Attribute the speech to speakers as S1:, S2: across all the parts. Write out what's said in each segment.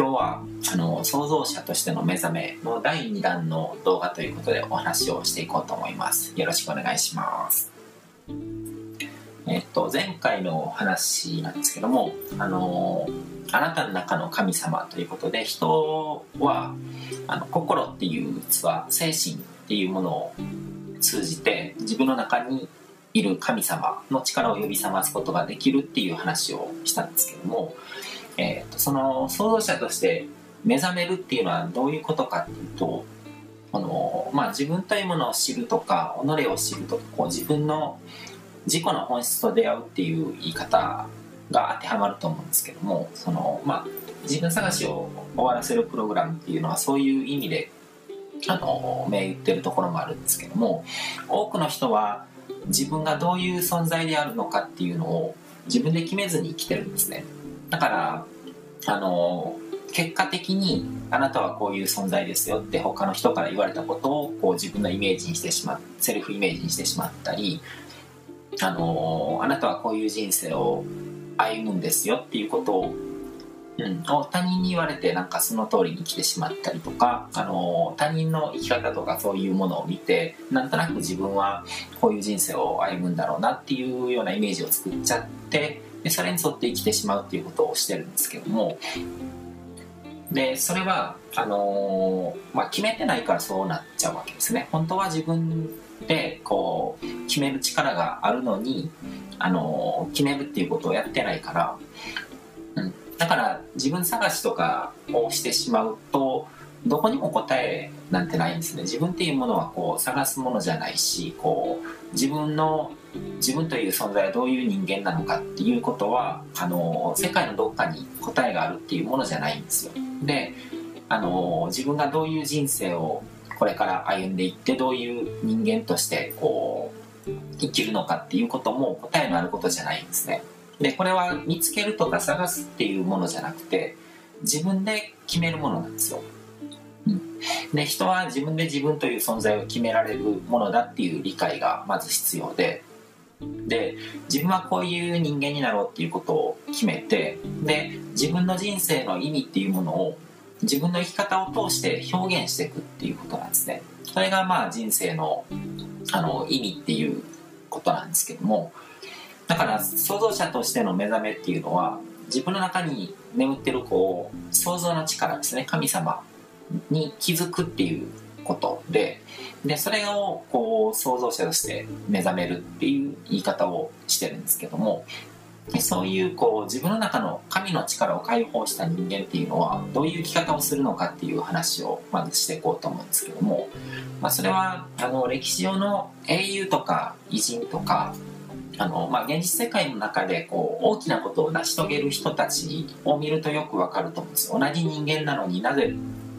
S1: 今日はあの創造者としての目覚めの第2弾の動画ということでお話をしていこうと思います。よろしくお願いします。えっと前回の話なんですけどもあのあなたの中の神様ということで人はあの心っていう器精神っていうものを通じて自分の中にいる神様の力を呼び覚ますことができるっていう話をしたんですけども、えーと、その創造者として目覚めるっていうのはどういうことかっていうとあの、まあ、自分というものを知るとか己を知るとかこう自分の自己の本質と出会うっていう言い方が当てはまると思うんですけどもその、まあ、自分探しを終わらせるプログラムっていうのはそういう意味であの銘打ってるところもあるんですけども多くの人は自分がどういう存在であるのかっていうのを自分で決めずに生きてるんですね。だからあの結果的にあなたはこういう存在ですよって他の人から言われたことをこう自分のイメージにしてしまうセルフイメージにしてしまったりあのあなたはこういう人生を歩むんですよっていうことをうん、他人に言われてなんかその通りに生きてしまったりとか、あの他人の生き方とかそういうものを見てなんとなく自分はこういう人生を歩むんだろうなっていうようなイメージを作っちゃってでそれに沿って生きてしまうっていうことをしてるんですけども。でそれはあのまあ、決めてないからそうなっちゃうわけですね。本当は自分でこう決める力があるのにあの決めるっていうことをやってないから。うん。だから自分探しとかをしてしまうとどこにも答えなんてないんですね。自分っていうものはこう探すものじゃないしこう自分の自分という存在はどういう人間なのかっていうことはあの世界のどっかに答えがあるっていうものじゃないんですよ。であの自分がどういう人生をこれから歩んでいってどういう人間としてこう生きるのかっていうことも答えのあることじゃないんですね。でこれは見つけるとか探すっていうものじゃなくて自分で決めるものなんですよ、で人は自分で自分という存在を決められるものだっていう理解がまず必要で。で自分はこういう人間になろうっていうことを決めてで自分の人生の意味っていうものを自分の生き方を通して表現していくっていうことなんですね。それがまあ人生のあの意味っていうことなんですけども。だから創造者としての目覚めっていうのは自分の中に眠ってるこう想像の力ですね。神様に気づくっていうことででそれをこう創造者として目覚めるっていう言い方をしてるんですけどもでそういうこう自分の中の神の力を解放した人間っていうのはどういう生き方をするのかっていう話をまずしていこうと思うんですけども、まあ、それはあの歴史上の英雄とか偉人とかあの、まあ、現実世界の中でこう大きなことを成し遂げる人たちを見るとよくわかると思うんです。同じ人間なのになぜ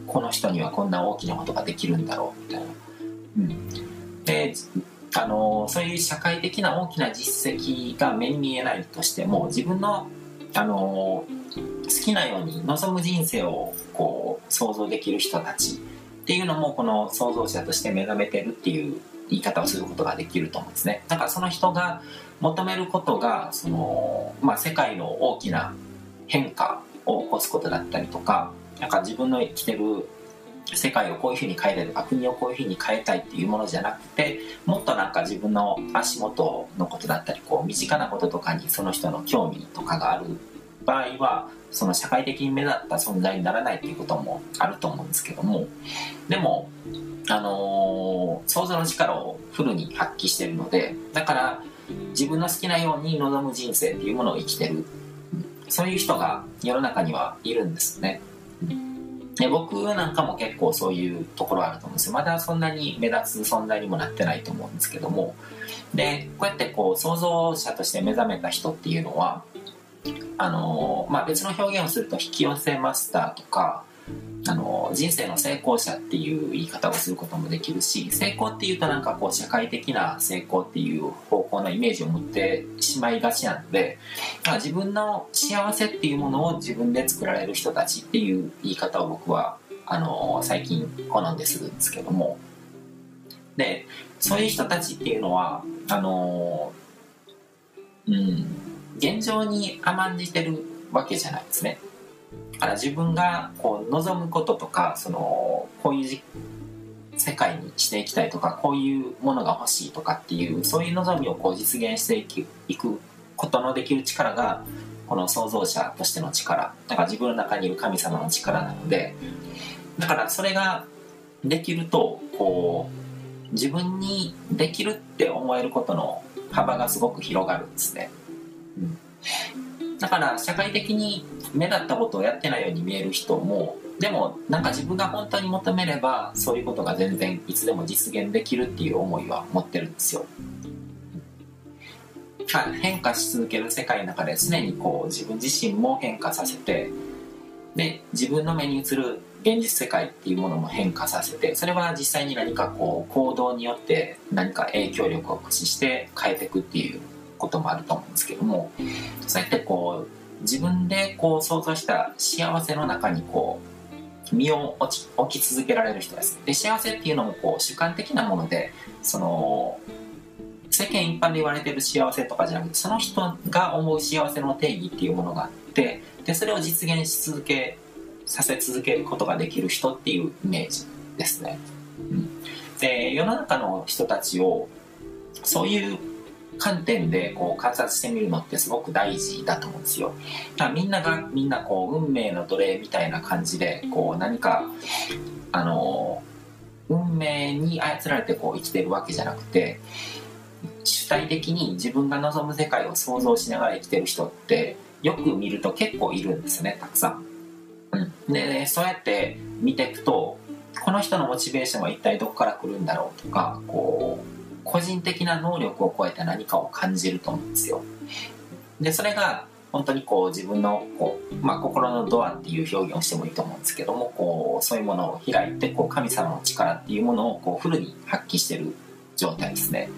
S1: この人にはこんな大きなことができるんだろうみたいな。うん、であのそういう社会的な大きな実績が目に見えないとしても自分のあの好きなように望む人生をこう想像できる人たちっていうのもこの創造者として目覚めてるっていう言い方をすることができると思うんですねだからその人が求めることがその、まあ、世界の大きな変化を起こすことだったりとかなんか自分の生きてる世界をこういうふうに変えたいとか国をこういうふうに変えたいっていうものじゃなくてもっとなんか自分の足元のことだったりこう身近なこととかにその人の興味とかがある場合はその社会的に目立った存在にならないっていうこともあると思うんですけども。でもあのー、想像の力をフルに発揮してるのでだから自分の好きなように望む人生っていうものを生きてる。そういう人が世の中にはいるんですね。で僕なんかも結構そういうところあると思うんですよ。まだそんなに目立つ存在にもなってないと思うんですけども。でこうやってこう創造者として目覚めた人っていうのはあの、まあ、別の表現をすると引き寄せマスターとかあの人生の成功者っていう言い方をすることもできるし成功っていうとなんかこう社会的な成功っていう方向のイメージを持ってしまいがちなので自分の幸せっていうものを自分で作られる人たちっていう言い方を僕はあの最近好んでするんですけども。でそういう人たちっていうのはあのうん現状に甘んじてるわけじゃないですね。から自分がこう望むこととかそのこういう世界にしていきたいとかこういうものが欲しいとかっていうそういう望みをこう実現していくことのできる力がこの創造者としての力。だから自分の中にいる神様の力なので。だからそれができるとこう自分にできるって思えることの幅がすごく広がるんですね、うん、だから社会的に目立ったことをやってないように見える人もでもなんか自分が本当に求めればそういうことが全然いつでも実現できるっていう思いは持ってるんですよ。変化し続ける世界の中で常にこう自分自身も変化させてで自分の目に映る現実世界っていうものも変化させてそれは実際に何かこう行動によって何か影響力を駆使して変えていくっていうこともあると思うんですけどもそうやってこう自分でこう想像した幸せの中にこう身を置き続けられる人ですで幸せっていうのもこう主観的なものでその世間一般で言われてる幸せとかじゃなくてその人が思う幸せの定義っていうものがあってでそれを実現し続けさせ続けることができる人っていうイメージですね。うん、で世の中の人たちをそういう観点でこう観察してみるのってすごく大事だと思うんですよ。だからみんながみんなこう運命の奴隷みたいな感じでこう何かあの運命に操られてこう生きてるわけじゃなくて主体的に自分が望む世界を想像しながら生きてる人ってよく見ると結構いるんですねたくさん。うん、でそうやって見ていくとこの人のモチベーションは一体どこから来るんだろうとかこう個人的な能力を超えて何かを感じると思うんですよ。でそれが本当にこう自分のこう、まあ、心のドアっていう表現をしてもいいと思うんですけどもこうそういうものを開いてこう神様の力っていうものをこうフルに発揮してる状態ですね。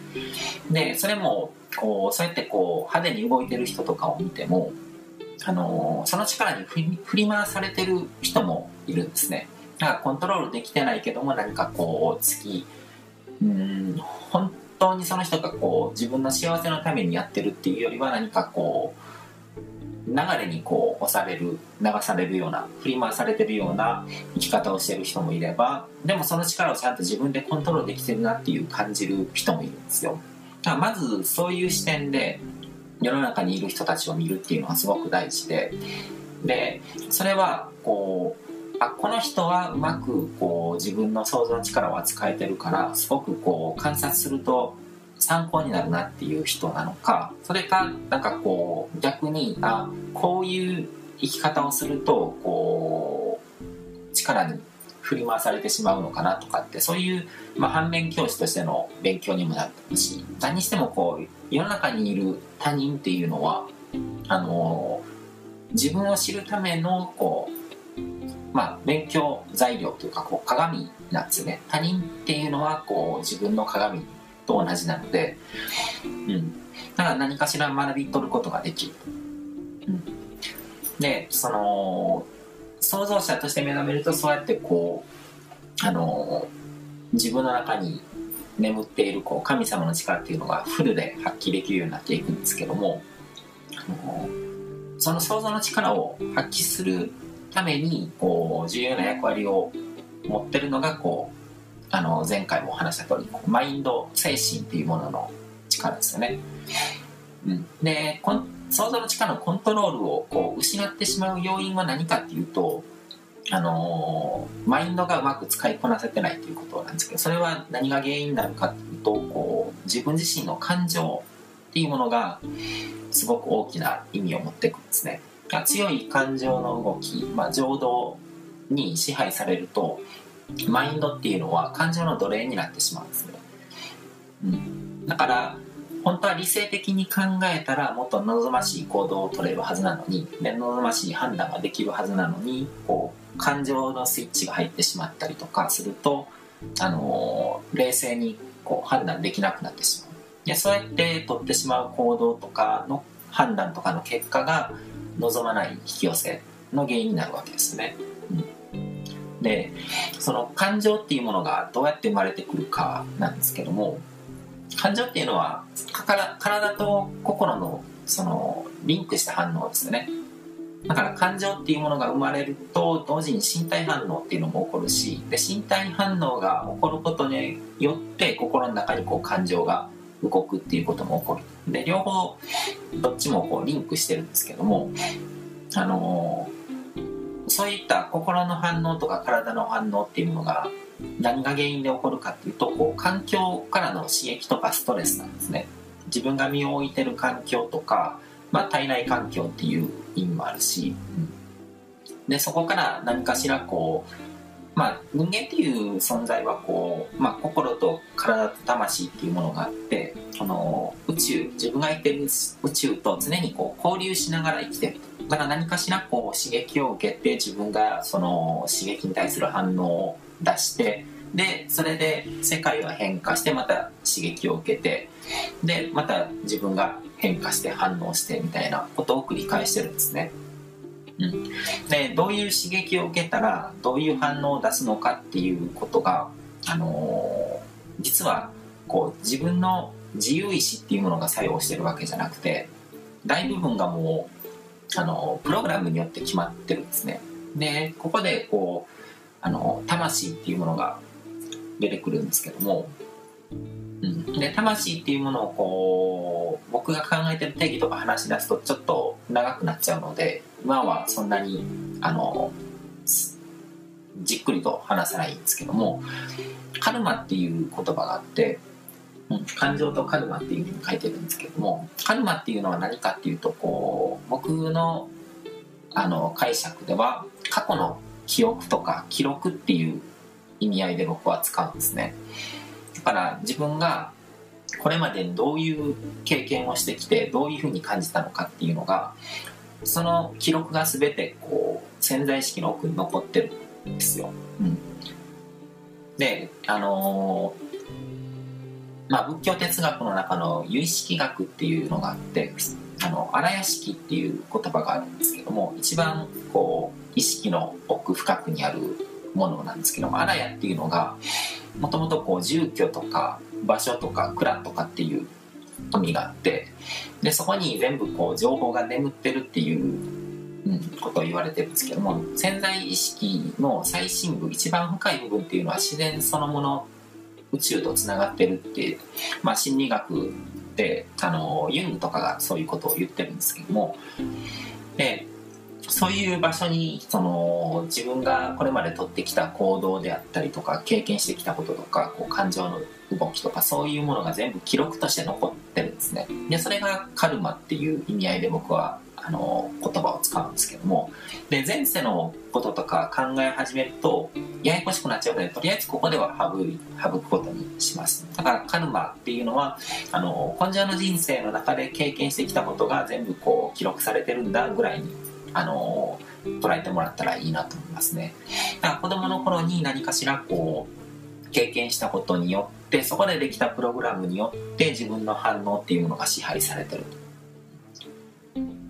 S1: でそれもこうそうやってこう派手に動いてる人とかを見てもあのその力に振り回されてる人もいるんですねだからコントロールできてないけども何かこう次うん。本当にその人がこう自分の幸せのためにやってるっていうよりは何かこう流れにこう押される流されるような振り回されてるような生き方をしてる人もいればでもその力をちゃんと自分でコントロールできてるなっていう感じる人もいる。んですよだまずそういう視点で世の中にいる人たちを見るっていうのはすごく大事で。でそれはこうあこの人はうまくこう自分の想像の力を扱えてるからすごくこう観察すると参考になるなっていう人なのかそれかなんかこう逆にあこういう生き方をするとこう力に振り回されてしまうのかなとかってそういう、まあ、反面教師としての勉強にもなるし何にしてもこう世の中にいる他人っていうのはあの自分を知るためのこう、まあ、勉強材料というかこう鏡なんですよね。他人っていうのはこう自分の鏡と同じなので、うん、だから何かしら学び取ることができる、うん、でその創造者として目覚めるとそうやってこうあの自分の中に眠っているこう神様の力っていうのがフルで発揮できるようになっていくんですけどもあのその想像の力を発揮するためにこう重要な役割を持ってるのがこうあの前回もお話した通りマインド精神っていうものの力ですよね。うん、で想像の力のコントロールをこう失ってしまう要因は何かっていうとあのマインドがうまく使いこなせてないということなんですけどそれは何が原因になるかっていうとこう自分自身の感情っていうものがすごく大きな意味を持っていくんですね強い感情の動き、まあ、情動に支配されるとマインドっていうのは感情の奴隷になってしまうんですね、うん、だから本当は理性的に考えたらもっと望ましい行動を取れるはずなのに望ましい判断ができるはずなのにこう感情のスイッチが入ってしまったりとかすると、あのー、冷静にこう判断できなくなってしまう。でそうやって取ってしまう行動とかの判断とかの結果が望まない引き寄せの原因になるわけですね。うん、でその感情っていうものがどうやって生まれてくるかなんですけども感情っていうのは体と心のそのリンクした反応ですねだから感情っていうものが生まれると同時に身体反応っていうのも起こるしで身体反応が起こることによって心の中にこう感情が動くっていうことも起こる。で両方どっちもこうリンクしてるんですけどもあの、そういった心の反応とか体の反応っていうものが何が原因で起こるかっていうとこう環境からの刺激とかストレスなんですね。自分が身を置いてる環境とか、まあ、体内環境っていう意味もあるし、でそこから何かしらこうまあ、人間っていう存在はこう、まあ、心と体と魂っていうものがあってこの宇宙自分がいてる宇宙と常にこう交流しながら生きてるだから何かしらこう刺激を受けて自分がその刺激に対する反応を出してでそれで世界が変化してまた刺激を受けてでまた自分が変化して反応してみたいなことを繰り返してるんですね。うん、でどういう刺激を受けたらどういう反応を出すのかっていうことが、あのー、実はこう自分の自由意志っていうものが作用してるわけじゃなくて大部分がもう、あのー、プログラムによって決まってるんですね。でここでこうあの魂っていうものが出てくるんですけども、で魂っていうものをこう僕が考えてる定義とか話し出すとちょっと長くなっちゃうので今はそんなにあのじっくりと話さないんですけどもカルマっていう言葉があって、感情とカルマっていうふうに書いてるんですけどもカルマっていうのは何かっていうとこう僕のあの解釈では過去の記憶とか記録っていう意味合いで僕は使うんですね。から自分がこれまでにどういう経験をしてきてどういうふうに感じたのかっていうのがその記録が全てこう潜在意識の奥に残ってるんですよ、うん、であのー、まあ仏教哲学の中の有意識学っていうのがあってあの荒屋敷っていう言葉があるんですけども一番こう意識の奥深くにあるものなんですけども荒屋っていうのがもともとこう住居とか場所とか蔵とかっていう意味があってでそこに全部こう情報が眠ってるっていう、うん、ことを言われてるんですけども潜在意識の最深部一番深い部分っていうのは自然そのもの宇宙とつながってるっていう、まあ、心理学であのユングとかがそういうことを言ってるんですけどもでそういう場所にその自分がこれまで取ってきた行動であったりとか経験してきたこととかこう感情の動きとかそういうものが全部記録として残ってるんですね。でそれがカルマっていう意味合いで僕はあの言葉を使うんですけども。で前世のこととか考え始めるとややこしくなっちゃうのでとりあえずここでは省くことにします。だからカルマっていうのはあの根性の人生の中で経験してきたことが全部こう記録されてるんだぐらいにあの捉えてもらったらいいなと思いますね。だから子供の頃に何かしらこう経験したことによってそこでできたプログラムによって自分の反応っていうものが支配されてる。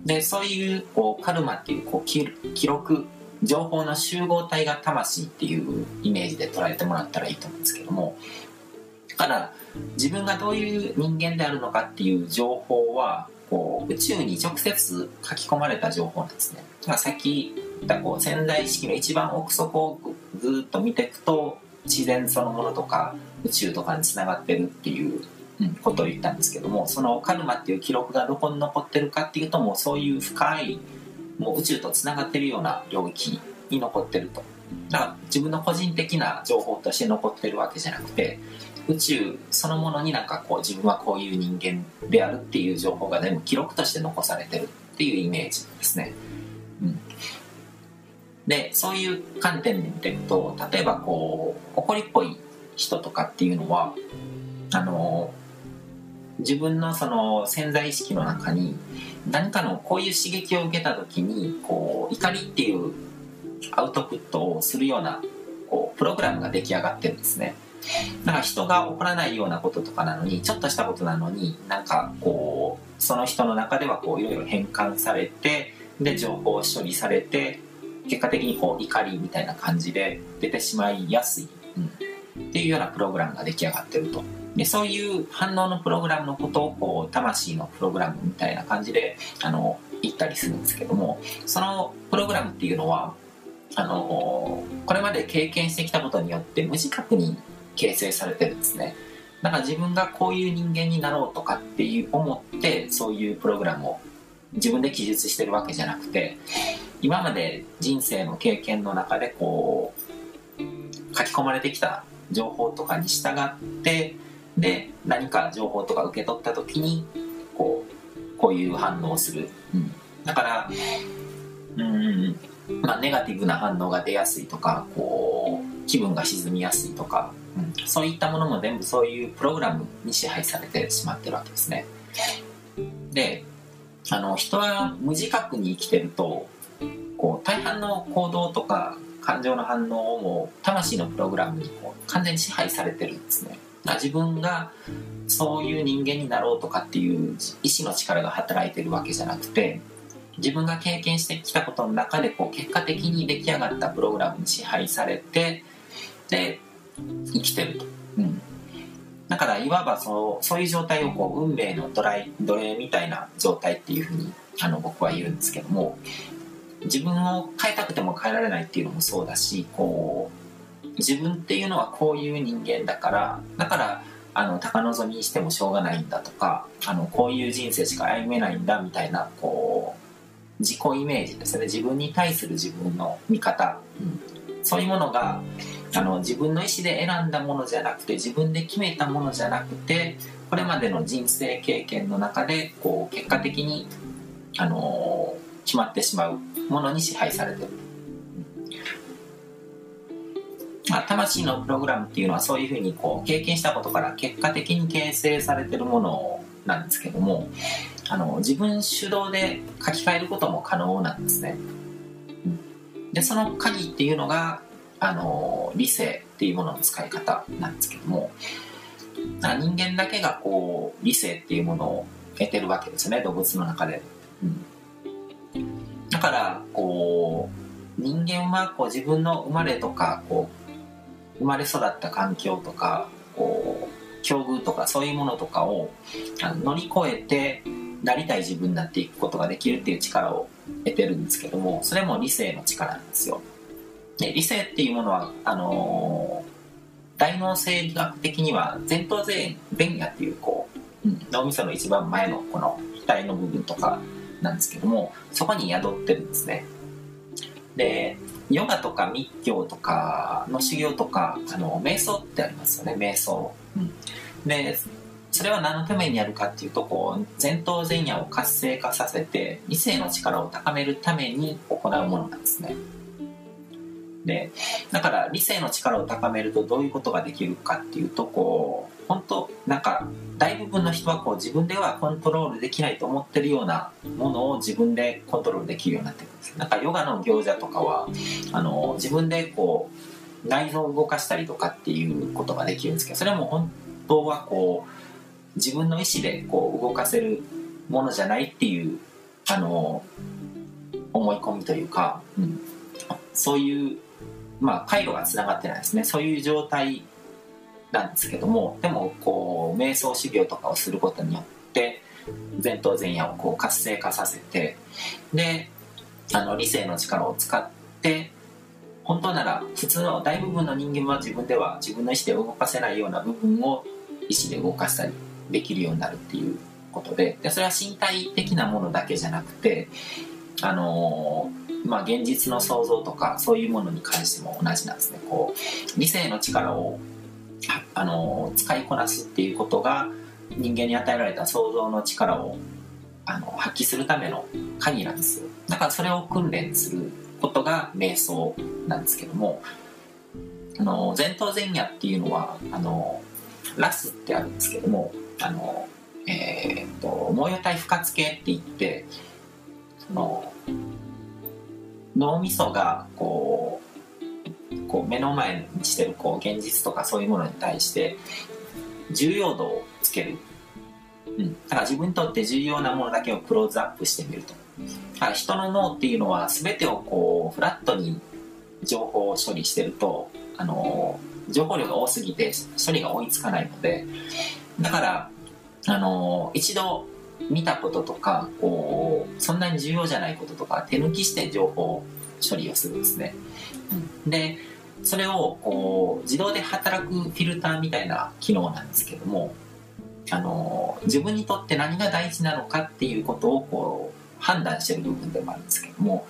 S1: でそういうこうカルマっていうこう記録情報の集合体が魂っていうイメージで捉えてもらったらいいと思うんですけどもだから自分がどういう人間であるのかっていう情報はこう宇宙に直接書き込まれた情報なんですね。まあ、さっき言ったこう潜在意識の一番奥底をずっと見ていくと自然そのものとか宇宙とかにつながってるっていうことを言ったんですけどもそのカルマっていう記録がどこに残ってるかっていうともうそういう深いもう宇宙とつながってるような領域に残ってるとだから自分の個人的な情報として残ってるわけじゃなくて宇宙そのものになんかこう自分はこういう人間であるっていう情報が全部記録として残されてるっていうイメージですね。うん、でそういう観点で見ていくと例えばこう怒りっぽい人とかっていうのはあの自分のその潜在意識の中に何かのこういう刺激を受けた時にこう怒りっていうアウトプットをするようなこうプログラムが出来上がってるんですね。だから人が怒らないようなこととかなのにちょっとしたことなのになんかこうその人の中ではこういろいろ変換されてで情報を処理されて結果的にこう怒りみたいな感じで出てしまいやすい、うん、っていうようなプログラムが出来上がってると。でそういう反応のプログラムのことをこう魂のプログラムみたいな感じであのいったりするんですけどもそのプログラムっていうのはあのこれまで経験してきたことによって無自覚に形成されてるんですね。だから自分がこういう人間になろうとかっていう思ってそういうプログラムを自分で記述してるわけじゃなくて今まで人生の経験の中でこう書き込まれてきた情報とかに従ってで何か情報とか受け取った時にこうこういう反応をする、うん、だからうん。まあ、ネガティブな反応が出やすいとかこう気分が沈みやすいとか、そういったものも全部そういうプログラムに支配されてしまってるわけですね。であの人は無自覚に生きてるとこう大半の行動とか感情の反応をもう魂のプログラムにこう完全に支配されてるんですね。自分がそういう人間になろうとかっていう意志の力が働いてるわけじゃなくて自分が経験してきたことの中でこう結果的に出来上がったプログラムに支配されてで生きてると、うん、だからいわばそうそういう状態をこう運命の奴隷奴隷みたいな状態っていうふうにあの僕は言うんですけども自分を変えたくても変えられないっていうのもそうだしこう自分っていうのはこういう人間だからだからあの高望みしてもしょうがないんだとかあのこういう人生しか歩めないんだみたいなこう自己イメージですね自分に対する自分の見方、うん、そういうものがあの自分の意思で選んだものじゃなくて自分で決めたものじゃなくてこれまでの人生経験の中でこう結果的に、あの、決まってしまうものに支配されてる。まあ、魂のプログラムっていうのはそういうふうにこう経験したことから結果的に形成されてるものなんですけどもあの自分主導で書き換えることも可能なんですね。でその鍵っていうのがあの理性っていうものの使い方なんですけども人間だけがこう理性っていうものを得てるわけですね動物の中で。うん、だからこう人間はこう自分の生まれとかこう生まれ育った環境とかこう境遇とかそういうものとかを乗り越えてなりたい自分になっていくことができるっていう力を得てるんですけどもそれも理性の力なんですよで理性っていうものはあのー、大脳生理学的には前頭前野っていうこう、うん、脳みその一番前のこの額の部分とかなんですけどもそこに宿ってるんですね。でヨガとか密教とかの修行とかあの瞑想ってありますよね瞑想、うん、でそれは何のためにやるかっていうとこう前頭前野を活性化させて理性の力を高めるために行うものなんですねでだから理性の力を高めるとどういうことができるかっていうとこう本当なんか大部分の人はこう自分ではコントロールできないと思ってるようなものを自分でコントロールできるようになってくるんですなんかヨガの行者とかはあの自分でこう内臓を動かしたりとかっていうことができるんですけどそれはもう本当はこう自分の意思でこう動かせるものじゃないっていうあの思い込みというか、うん、そういうまあ回路がつながってないですね。そういう状態なんですけどもでもこう瞑想修行とかをすることによって前頭前野をこう活性化させてであの理性の力を使って本当なら普通の大部分の人間は自分では自分の意思で動かせないような部分を意思で動かしたりできるようになるっていうことででそれは身体的なものだけじゃなくてあのー、まあ、現実の想像とかそういうものに関しても同じなんですね。こう理性の力を、あのー、使いこなすっていうことが人間に与えられた想像の力をあの発揮するための鍵なんです。だからそれを訓練することが瞑想なんですけどもあの前頭前野っていうのはあのラスってあるんですけどもあの、えー、っと、模様体不活系って言って、その、脳みそが、こう、こう目の前にしてるこう現実とかそういうものに対して重要度をつける、うん、だから自分にとって重要なものだけをクローズアップしてみると。だから人の脳っていうのは全てをこうフラットに情報を処理してるとあの情報量が多すぎて処理が追いつかないので。だから、あのー、一度見たこととかこうそんなに重要じゃないこととか手抜きして情報処理をするんですね。でそれをこう自動で働くフィルターみたいな機能なんですけどもあの自分にとって何が大事なのかっていうことをこう判断してる部分でもあるんですけども、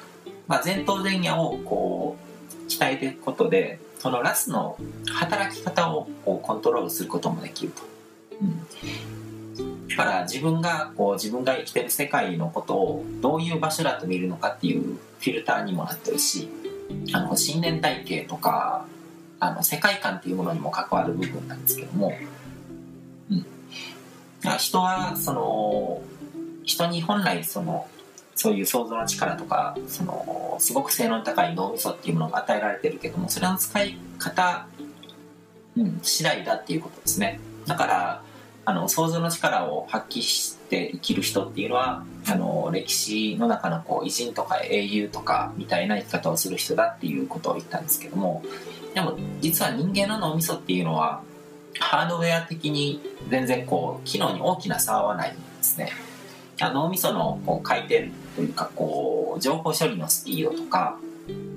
S1: まあ、前頭前野をこう鍛えていくことでそのラスの働き方をこうコントロールすることもできると。うん、だから自分がこう自分が生きてる世界のことをどういう場所だと見るのかっていうフィルターにもなってるしあの信念体系とかあの世界観っていうものにも関わる部分なんですけども、うん、人はその人に本来そのそういう想像の力とかそのすごく性能の高い脳みそっていうものが与えられてるけどもそれの使い方、うん、次第だっていうことですね。だからあの想像の力を発揮して生きる人っていうのはあの歴史の中のこう偉人とか英雄とかみたいな生き方をする人だっていうことを言ったんですけどもでも実は人間の脳みそっていうのはハードウェア的に全然こう機能に大きな差はないんですね。脳みそのこう回転というかこう情報処理のスピードとか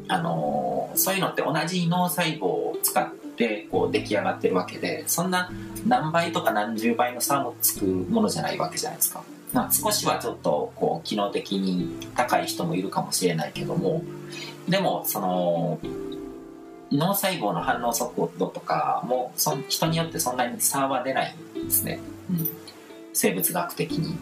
S1: あのそういうのって同じ脳細胞を使ってこう出来上がってるわけでそんな何倍とか何十倍の差もつくものじゃないわけじゃないですか。まあ、少しはちょっとこう機能的に高い人もいるかもしれないけどもでもその脳細胞の反応速度とかもそ人によってそんなに差は出ないんですね、うん、生物学的に。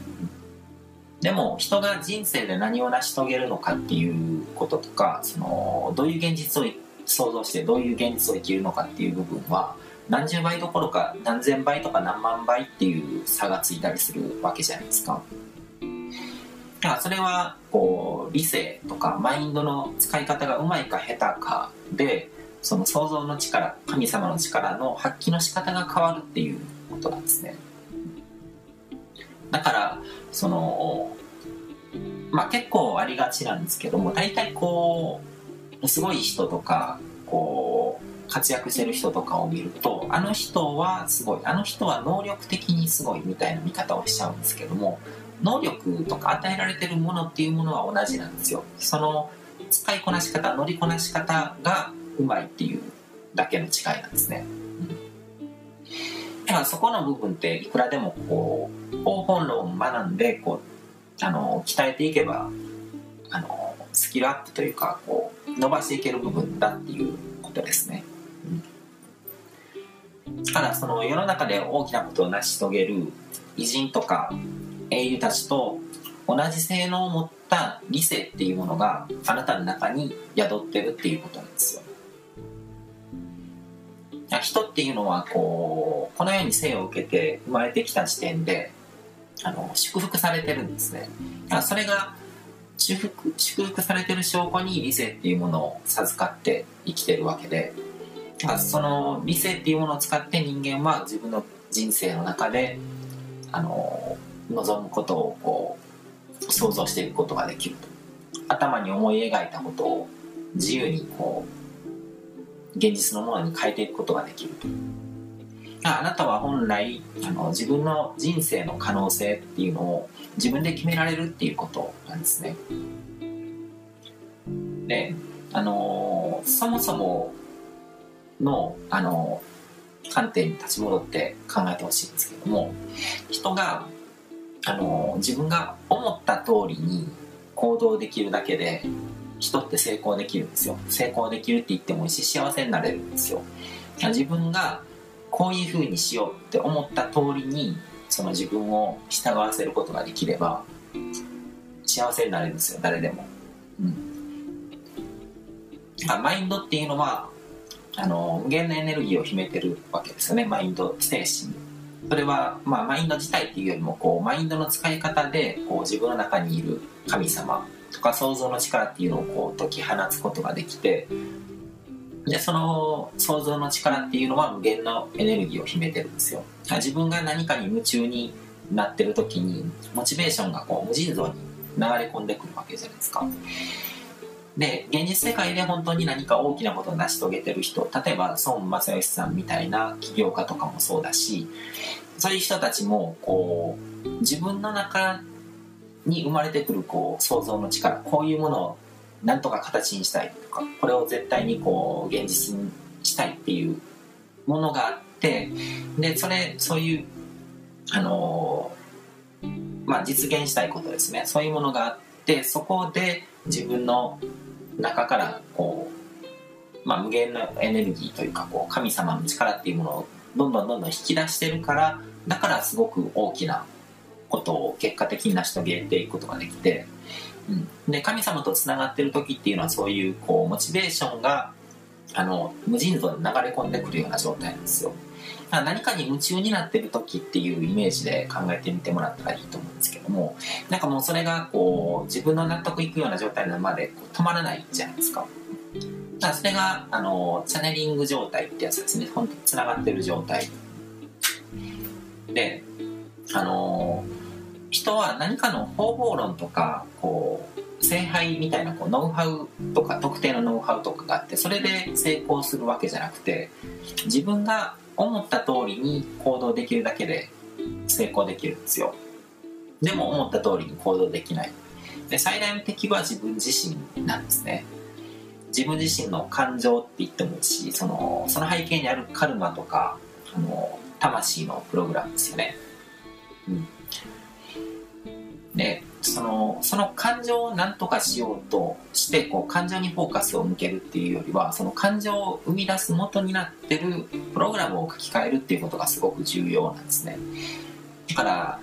S1: でも人が人生で何を成し遂げるのかっていうこととかそのどういう現実を想像してどういう現実を生きるのかっていう部分は何十倍どころか何千倍とか何万倍っていう差がついたりするわけじゃないですか。だからそれはこう理性とかマインドの使い方がうまいか下手かでその想像の力神様の力の発揮の仕方が変わるっていうことなんですね。だからそのまあ結構ありがちなんですけども大体こうすごい人とかこう活躍してる人とかを見るとあの人はすごいあの人は能力的にすごいみたいな見方をしちゃうんですけども能力とか与えられてるものっていうものは同じなんですよ。その使いこなし方乗りこなし方がうまいっていうだけの違いなんですね、だからそこの部分っていくらでもこう方法論を学んでこうあの鍛えていけばあのスキルアップというかこう伸ばしていける部分だっていうことですね。ただその世の中で大きなことを成し遂げる偉人とか英雄たちと同じ性能を持った理性っていうものがあなたの中に宿ってるっていうことなんですよ。人っていうのはこうこのように生を受けて生まれてきた時点であの祝福されてるんですねだからそれが祝福祝福されてる証拠に理性っていうものを授かって生きてるわけでその理性っていうものを使って人間は自分の人生の中であの望むことをこう想像していくことができると頭に思い描いたことを自由にこう現実のものに変えていくことができると。あなたは本来あの自分の人生の可能性っていうのを自分で決められるっていうことなんですね。であのそもそものあの観点に立ち戻って考えてほしいんですけども人があの自分が思った通りに行動できるだけで人って成功できるんですよ成功できるって言ってもいいし幸せになれるんですよ自分がこういうふうにしようって思った通りにその自分を従わせることができれば幸せになれるんですよ誰でも、うん、マインドっていうのはあの無限のエネルギーを秘めてるわけですよね。マインド精神それは、まあ、マインド自体っていうよりもこうマインドの使い方でこう自分の中にいる神様とか想像の力っていうのをこう解き放つことができてでその想像の力っていうのは無限のエネルギーを秘めてるんですよ。自分が何かに夢中になってる時にモチベーションがこう無尽蔵に流れ込んでくるわけじゃないですか。で現実世界で本当に何か大きなことを成し遂げてる人例えば孫正義さんみたいな起業家とかもそうだしそういう人たちもこう自分の中に生まれてくるこう想像の力こういうものをなんとか形にしたいとかこれを絶対にこう現実にしたいっていうものがあってでそれそういうあのまあ実現したいことですね。そういうものがあってそこで自分の中からこう、まあ、無限のエネルギーというかこう神様の力っていうものをどんどんどんどん引き出してるからだからすごく大きなことを結果的に成し遂げていくことができて、うん、で神様とつながってる時っていうのはそういうこうモチベーションがあの無尽蔵に流れ込んでくるような状態なんですよ。何かに夢中になってる時っていうイメージで考えてみてもらったらいいと思うんですけどもなんかもうそれがこう自分の納得いくような状態になるまで止まらないじゃないですか。だからそれがあのチャネリング状態ってやつですね本当につながってる状態であの人は何かの方法論とかこう聖杯みたいなこうノウハウとか特定のノウハウとかがあってそれで成功するわけじゃなくて自分が思った通りに行動できるだけで成功できるんですよ。でも思った通りに行動できない。で最大の敵は自分自身なんですね。自分自身の感情って言ってもいいしそのその背景にあるカルマとかあの魂のプログラムですよね。うん。でそのその感情を何とかしようとしてこう感情にフォーカスを向けるっていうよりはその感情を生み出す元になってるプログラムを書き換えるっていうことがすごく重要なんですね。だから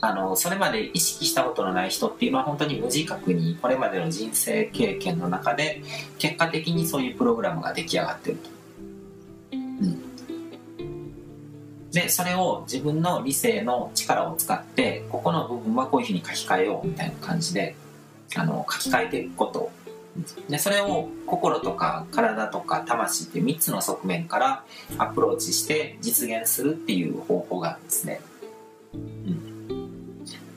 S1: あのそれまで意識したことのない人っていうのは本当に無自覚にこれまでの人生経験の中で結果的にそういうプログラムが出来上がってると。でそれを自分の理性の力を使ってここの部分はこういうふうに書き換えようみたいな感じであの書き換えていくこと。でそれを心とか体とか魂っていう3つの側面からアプローチして実現するっていう方法があるんですね。うん。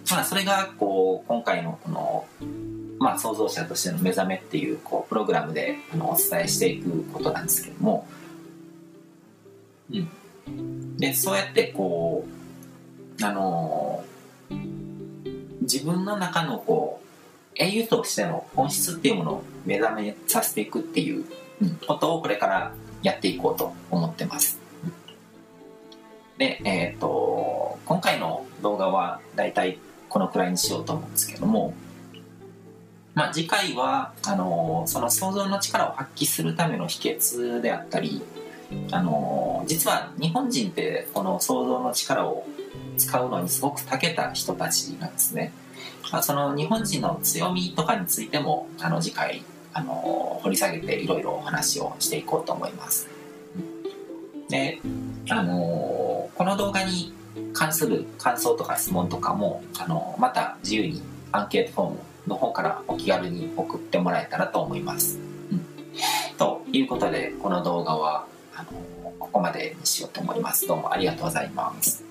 S1: まあ、それがこう今回のこの、まあ、創造者としての目覚めっていうこうプログラムであのお伝えしていくことなんですけども、うん、でそうやってこうあの自分の中のこう英雄としての本質っていうものを目覚めさせていくっていうことをこれからやっていこうと思ってます。で、えっ、ー、と、今回の動画はだいたいこのくらいにしようと思うんですけども、まあ、次回はあのその想像の力を発揮するための秘訣であったりあの実は日本人ってこの想像の力を使うのにすごく長けた人たちなんですね。まその日本人の強みとかについてもあの次回あの掘り下げていろいろお話をしていこうと思います。であのこの動画に関する感想とか質問とかもあのまた自由にアンケートフォームの方からお気軽に送ってもらえたらと思います。うん、ということでこの動画はあのここまでにしようと思います。どうもありがとうございます。